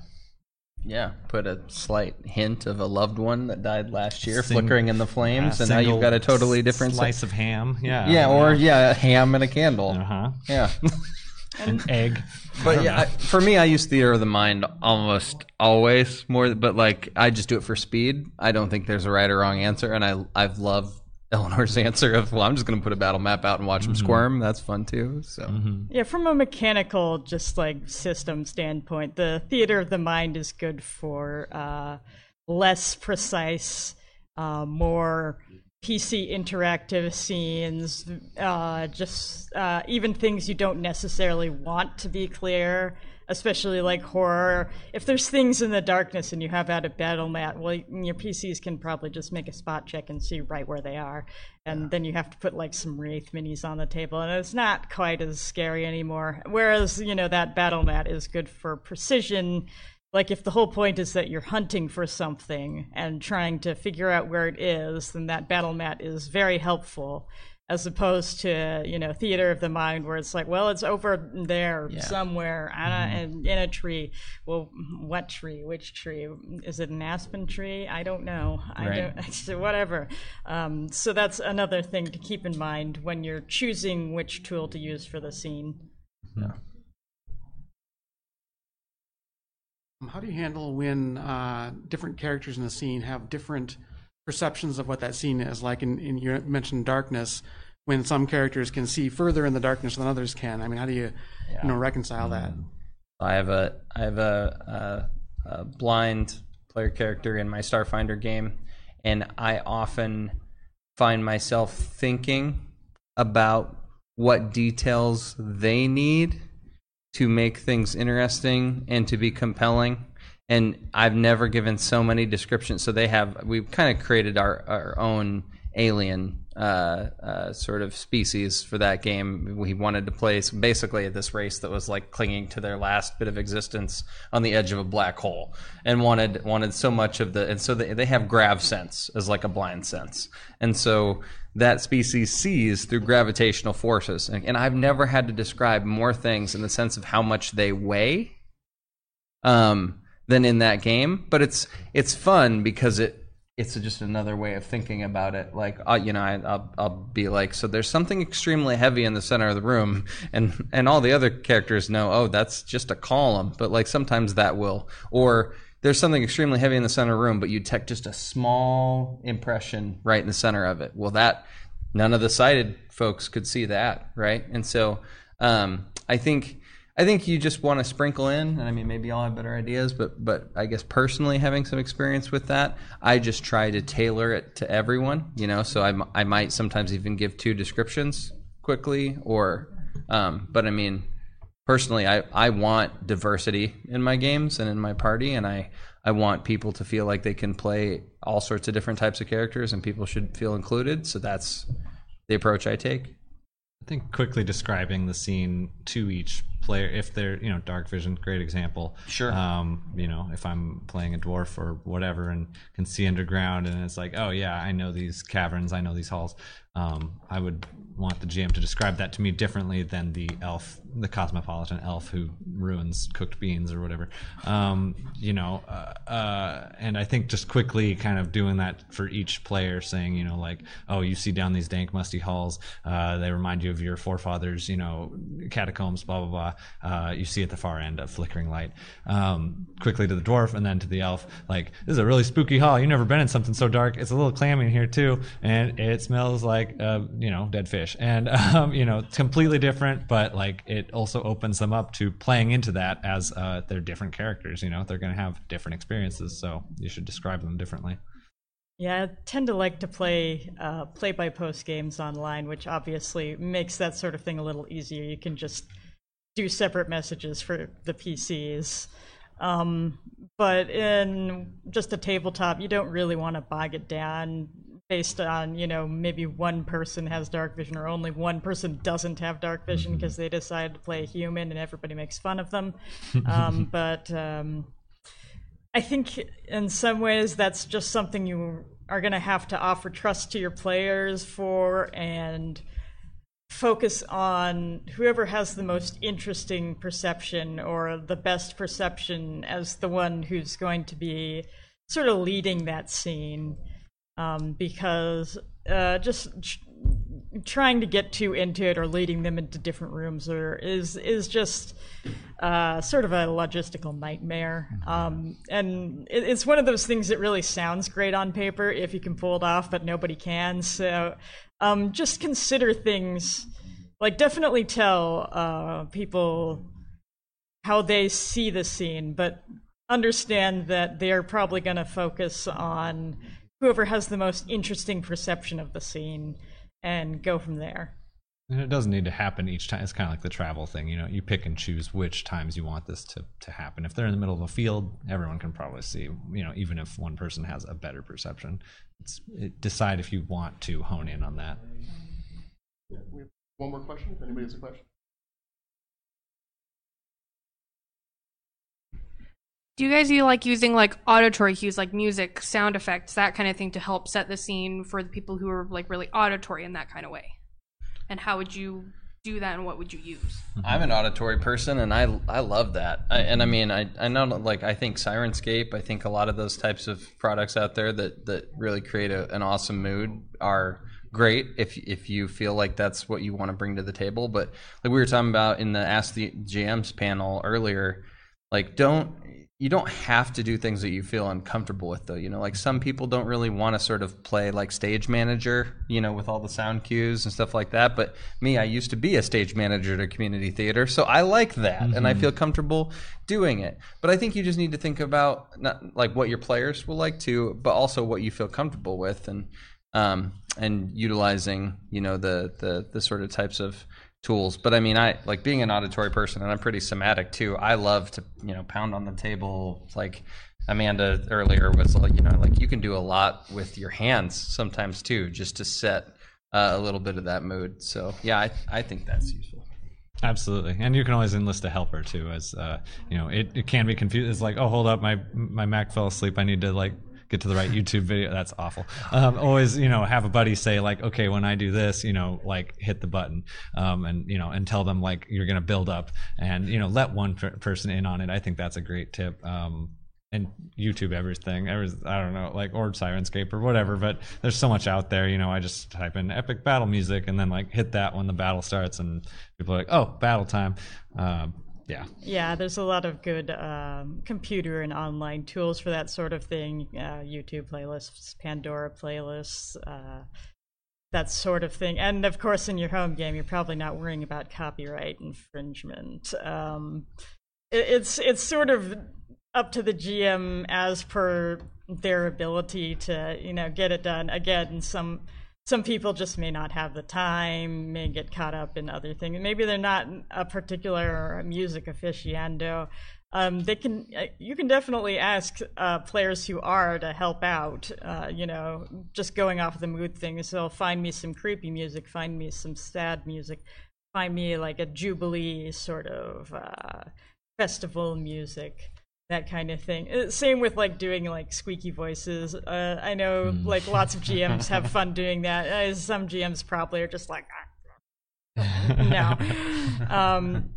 Yeah, put a slight hint of a loved one that died last year Sing- flickering in the flames, Yeah, and now you've got a totally different slice of ham. Yeah. Yeah, or yeah, a ham and a candle. Uh huh. Yeah. An egg. But yeah, I, for me, I use theater of the mind almost always more. But like, I just do it for speed. I don't think there's a right or wrong answer, and I I've loved Eleanor's answer of well, I'm just going to put a battle map out and watch them squirm. That's fun too. So Yeah, from a mechanical, just like system standpoint, the theater of the mind is good for uh, less precise, uh, more PC interactive scenes, uh, just uh, even things you don't necessarily want to be clear, especially like horror. If there's things in the darkness and you have out a battle mat, well, your PCs can probably just make a spot check and see right where they are. And then you have to put like some Wraith minis on the table, and it's not quite as scary anymore. Whereas, you know, that battle mat is good for precision. Like if the whole point is that you're hunting for something and trying to figure out where it is, then that battle mat is very helpful. As opposed to you know theater of the mind, where it's like, well, it's over there Yeah. somewhere on a, in, in a tree. Well, what tree? Which tree? Is it an aspen tree? I don't know. I don't. So whatever. Um, so that's another thing to keep in mind when you're choosing which tool to use for the scene. Um, How do you handle when uh, different characters in the scene have different perceptions of what that scene is? Like in, in you mentioned darkness, when some characters can see further in the darkness than others can. I mean, how do you, you know, reconcile that? Mm-hmm. I have a I have a, a, a blind player character in my Starfinder game, and I often find myself thinking about what details they need to make things interesting and to be compelling. And I've never given so many descriptions. So they have we've kind of created our our own alien uh, uh, sort of species for that game. We wanted to play basically this race that was like clinging to their last bit of existence on the edge of a black hole, and wanted wanted so much of the. And so they, they have grav sense as like a blind sense, and so that species sees through gravitational forces. And, and I've never had to describe more things in the sense of how much they weigh um, than in that game. But it's it's fun because it it's just another way of thinking about it. Like uh, you know, I, I'll I'll be like, so there's something extremely heavy in the center of the room, and and all the other characters know, oh, that's just a column. But like sometimes that will or. There's something extremely heavy in the center of the room, but you take just a small impression right in the center of it. Well, that none of the sighted folks could see that, right? And so um, I think I think you just want to sprinkle in, and I mean maybe I'll have better ideas, but but I guess personally having some experience with that, I just try to tailor it to everyone, you know. So I, I might sometimes even give two descriptions quickly, or um, but I mean personally I, I want diversity in my games and in my party and I, I want people to feel like they can play all sorts of different types of characters and people should feel included so that's the approach i take I think quickly describing the scene to each player, if they're, you know, dark vision, great example. Sure. Um, you know, if I'm playing a dwarf or whatever and can see underground and it's like, oh yeah, I know these caverns, I know these halls. Um, I would want the GM to describe that to me differently than the elf, the cosmopolitan elf who ruins cooked beans or whatever. Um, you know, uh, uh, and I think just quickly kind of doing that for each player, saying, you know, like, oh, you see down these dank, musty halls, uh, they remind you of your forefathers, you know, catacombs, blah blah blah. Uh, you see at the far end a flickering light. Um, quickly to the dwarf and then to the elf, like, this is a really spooky hall. You've never been in something so dark. It's a little clammy in here too, and it smells like, uh, you know, dead fish and um, you know completely different but like it also opens them up to playing into that as uh, they're different characters you know they're going to have different experiences so you should describe them differently Yeah, I tend to like to play uh, play by post games online, which obviously makes that sort of thing a little easier. You can just do separate messages for the PCs. Um, but in just a tabletop, you don't really want to bog it down based on, you know, maybe one person has dark vision or only one person doesn't have dark vision because they decide to play a human and everybody makes fun of them. um, but um, I think in some ways that's just something you are going to have to offer trust to your players for and focus on whoever has the most interesting perception or the best perception as the one who's going to be sort of leading that scene um, because uh, just tr- trying to get too into it or leading them into different rooms or is is just uh, sort of a logistical nightmare. Um, and it, it's one of those things that really sounds great on paper if you can pull it off, but nobody can. So um, just consider things like definitely tell uh, people how they see the scene, but understand that they're probably going to focus on whoever has the most interesting perception of the scene and go from there. and it doesn't need to happen each time it's kind of like the travel thing you know you pick and choose which times you want this to, to happen if they're in the middle of a field everyone can probably see you know even if one person has a better perception it's it, decide if you want to hone in on that Yeah, we have one more question. If anybody has a question. Do you guys you like using like auditory cues, like music, sound effects, that kind of thing, to help set the scene for the people who are like really auditory in that kind of way? And how would you do that, and what would you use? Mm-hmm. I'm an auditory person, and I I love that. I, and I mm-hmm. mean, I I know like I think Syrinscape. I think a lot of those types of products out there that that really create a, an awesome mood are great if if you feel like that's what you want to bring to the table. But like we were talking about in the Ask the GMs panel earlier, like don't you don't have to do things that you feel uncomfortable with though you know like some people don't really want to sort of play like stage manager you know with all the sound cues and stuff like that but me i used to be a stage manager at a community theater so i like that and i feel comfortable doing it. But i think you just need to think about not like what your players will like to but also what you feel comfortable with and um and utilizing you know the the the sort of types of tools. But I mean, I like being an auditory person, and I'm pretty somatic too. I love to you know pound on the table. Like Amanda earlier was like, you know, like you can do a lot with your hands sometimes too, just to set uh, a little bit of that mood. So yeah, I I think that's useful. Absolutely, and you can always enlist a helper too. As uh, you know, it, it can be confused. It's like, oh, hold up, my my Mac fell asleep. I need to like get to the right YouTube video. That's awful. Um, always, you know, have a buddy say like, okay, when I do this, you know, like hit the button, um, and you know, and tell them like you're gonna build up, and you know, let one per- person in on it. I think that's a great tip. Um, and YouTube everything. Every, I don't know, like or Syrinscape or whatever. But there's so much out there. You know, I just type in epic battle music and then like hit that when the battle starts, and people are like, oh, battle time. Um, yeah. Yeah, there's a lot of good um, computer and online tools for that sort of thing. Uh, YouTube playlists, Pandora playlists, uh, that sort of thing. And of course, in your home game, you're probably not worrying about copyright infringement. Um, it, it's it's sort of up to the GM as per their ability to you know get it done. Again, some some people just may not have the time, may get caught up in other things. Maybe they're not a particular music aficionado. Um, they can, uh, you can definitely ask uh, players who are to help out. Uh, you know, just going off the mood thing. So find me some creepy music, find me some sad music, find me like a jubilee sort of uh, festival music. That kind of thing. Uh, Same with like doing like squeaky voices. Uh, I know like lots of GMs have fun doing that. Uh, some GMs probably are just like, "Ah, no. Um,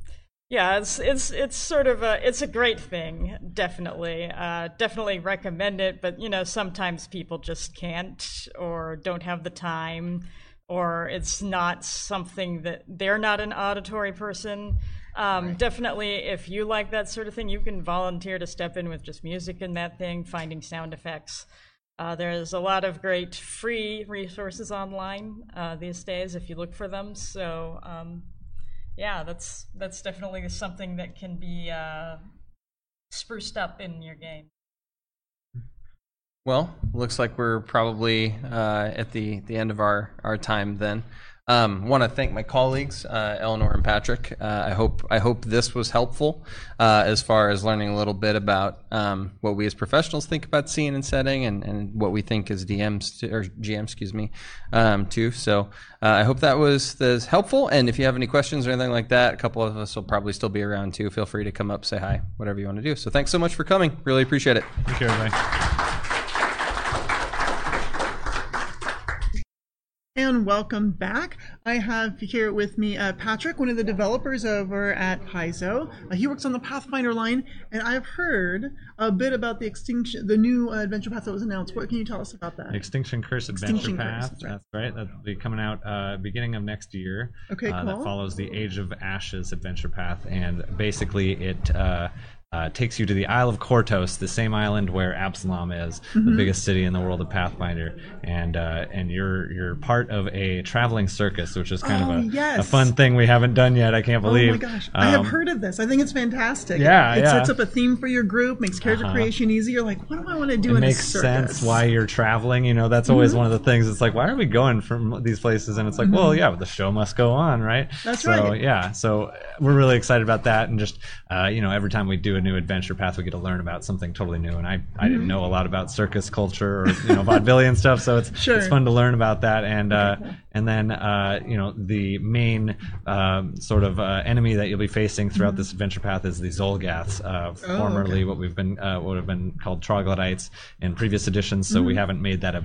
yeah, it's it's it's sort of a it's a great thing, definitely. Uh, definitely recommend it, but you know sometimes people just can't or don't have the time, or it's not something that they're not an auditory person. Um, Definitely, if you like that sort of thing, you can volunteer to step in with just music in that thing, finding sound effects. Uh, there's a lot of great free resources online uh, these days if you look for them. So um, yeah, that's that's definitely something that can be uh, spruced up in your game. Well, looks like we're probably uh, at the, the end of our, our time then. Um, want to thank my colleagues, uh, Eleanor and Patrick. Uh, I hope I hope this was helpful uh, as far as learning a little bit about um, what we as professionals think about scene and setting, and, and what we think as DMs to, or GM, excuse me, um, too. So uh, I hope that was was helpful. And if you have any questions or anything like that, a couple of us will probably still be around too. Feel free to come up, say hi, whatever you want to do. So thanks so much for coming. Really appreciate it. Thank you, everybody. And welcome back. I have here with me uh, Patrick, one of the developers over at Paizo. Uh, he works on the Pathfinder line, and I've heard a bit about the extinction, the new uh, adventure path that was announced. What can you tell us about that? Extinction Curse Adventure Extinction Curse, Path. that's right. That's right. That'll be coming out uh, beginning of next year. Okay, uh, cool. That follows the Age of Ashes adventure path, and basically it. Uh, takes you to the Isle of Kortos, the same island where Absalom is, the Mhm. biggest city in the world of Pathfinder, and uh, and you're you're part of a traveling circus, which is kind Oh, of a, yes. a fun thing we haven't done yet. I can't believe. Oh my gosh, I have Um, heard of this. I think it's fantastic. Yeah, it yeah. sets up a theme for your group, makes character Uh-huh. creation easy. You're like, what do I want to do it in makes a circus? sense why you're traveling. You know, that's always Mhm. one of the things. It's like, why are we going from these places? And it's like, Mhm. well, yeah, but the show must go on, right? That's so, right. yeah, so uh, we're really excited about that, and just uh, you know, every time we do a new adventure path, we get to learn about something totally new. And I, I didn't Mhm. know a lot about circus culture or you know vaudevillian stuff, so it's Sure. it's fun to learn about that. And uh, and then uh, you know, the main um, sort of uh, enemy that you'll be facing throughout Mhm. this adventure path is the Xulgaths, uh, Oh, formerly okay. what we've been uh, what have been called troglodytes in previous editions. So we Mhm. haven't made that a,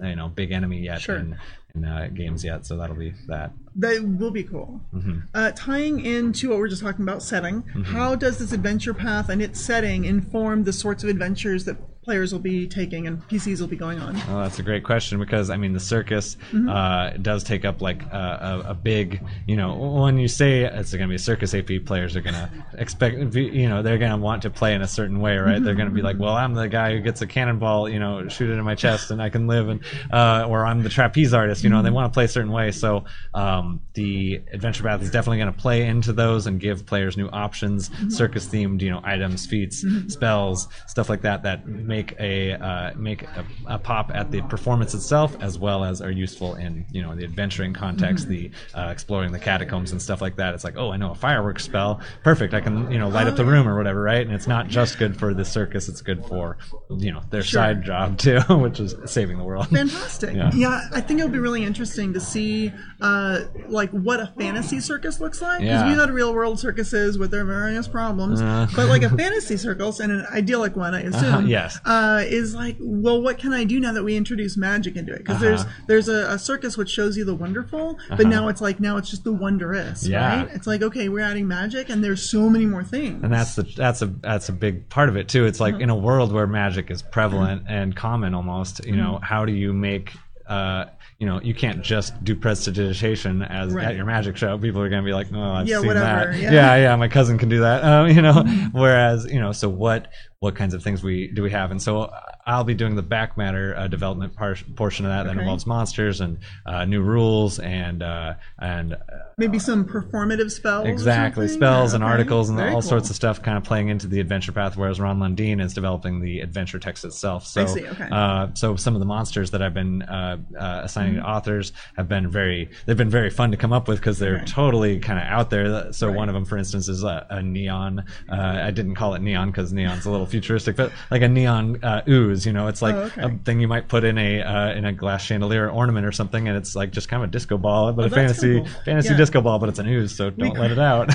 a you know big enemy yet Sure. in, in uh, games yet. So that'll be that. That will be cool. Mhm. Uh, tying into what we're just talking about setting, Mhm. how does this adventure path and its setting inform the sorts of adventures that players will be taking and PCs will be going on? Well, that's a great question because I mean the circus Mhm. uh, does take up like a, a, a big, you know, when you say it's going to be a circus, AP players are going to expect, you know, they're going to want to play in a certain way, right? They're going to be like, well, I'm the guy who gets a cannonball, you know, shoot it in my chest and I can live, and uh, or I'm the trapeze artist, you know, they want to play a certain way. So um, the adventure path is definitely going to play into those and give players new options, circus themed, you know, items, feats, Mhm. spells, stuff like that that make a uh, make a, a pop at the performance itself, as well as are useful in you know the adventuring context, Mhm. the uh, exploring the catacombs and stuff like that. It's like, oh, I know a fireworks spell, perfect. I can you know light up the room or whatever, right? And it's not just good for the circus; it's good for you know their Sure. side job too, which is saving the world. Fantastic. Yeah. Yeah. I think it'll be really interesting to see, uh, like, what a fantasy circus looks like. Because Yeah. we know the real world circuses with their various problems, Uh. but like a fantasy circus and an idyllic one, I assume. Uh-huh, yes. Uh, is like, well, what can I do now that we introduce magic into it? Because there's Uh-huh. there's a, a circus which shows you the wonderful, but Uh-huh. now it's like now it's just the wondrous, Yeah. right? It's like okay, we're adding magic, and there's so many more things. and that's the that's a that's a big part of it too it's like Uh-huh. in a world where magic is prevalent and common almost you know Mhm. how do you make uh you know you can't just do prestidigitation as Right. at your magic show people are going to be like no i've Yeah, seen whatever, that yeah. yeah yeah my cousin can do that um, you know Mm-hmm. whereas you know so what what kinds of things we do we have and so i'll be doing the back matter uh, development par- portion of that that involves monsters and uh, new rules and uh and Maybe some performative spells. Exactly, spells Yeah, and okay. articles and Very all cool. sorts of stuff kind of playing into the adventure path, whereas Ron Lundeen is developing the adventure text itself. So, I see, okay. uh, so some of the monsters that I've been uh, uh, assigning to authors have been very they've been very fun to come up with because they're Right. totally kind of out there. So one of them, for instance, is a, a neon. Uh, I didn't call it neon because neon's a little futuristic, but like a neon uh, You know, it's like Oh, okay. a thing you might put in a uh, in a glass chandelier ornament or something, and it's like just kind of a disco ball, but Oh, a fantasy cool. fantasy Yeah. disco ball, but it's an ooze, so don't let it out.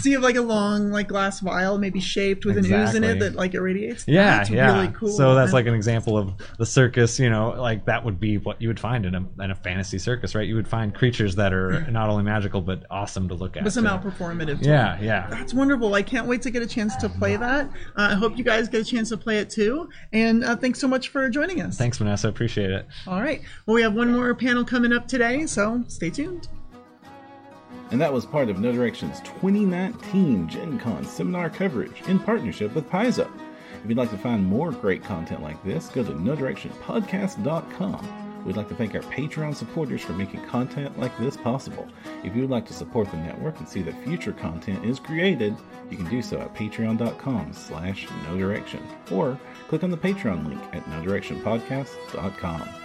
So you have like a long, like glass vial, maybe shaped with an ooze in it that like irradiates. Yeah, That's yeah. really cool. So that's like an example of the circus. You know, like that would be what you would find in a in a fantasy circus, right? You would find creatures that are not only magical but awesome to look at. but somehow too. performative. too. Yeah, yeah. That's wonderful. I can't wait to get a chance to play that. Uh, I hope you guys get a chance to play it too. And uh, Uh, thanks so much for joining us. Thanks, Vanessa. Appreciate it. All right. Well, we have one more panel coming up today, so stay tuned. And that was part of No Direction's 2019 Gen Con seminar coverage in partnership with Paizo. If you'd like to find more great content like this, go to nodirectionpodcast.com. We'd like to thank our Patreon supporters for making content like this possible. If you would like to support the network and see that future content is created, you can do so at patreon.com slash no direction or click on the Patreon link at nodirectionpodcast.com.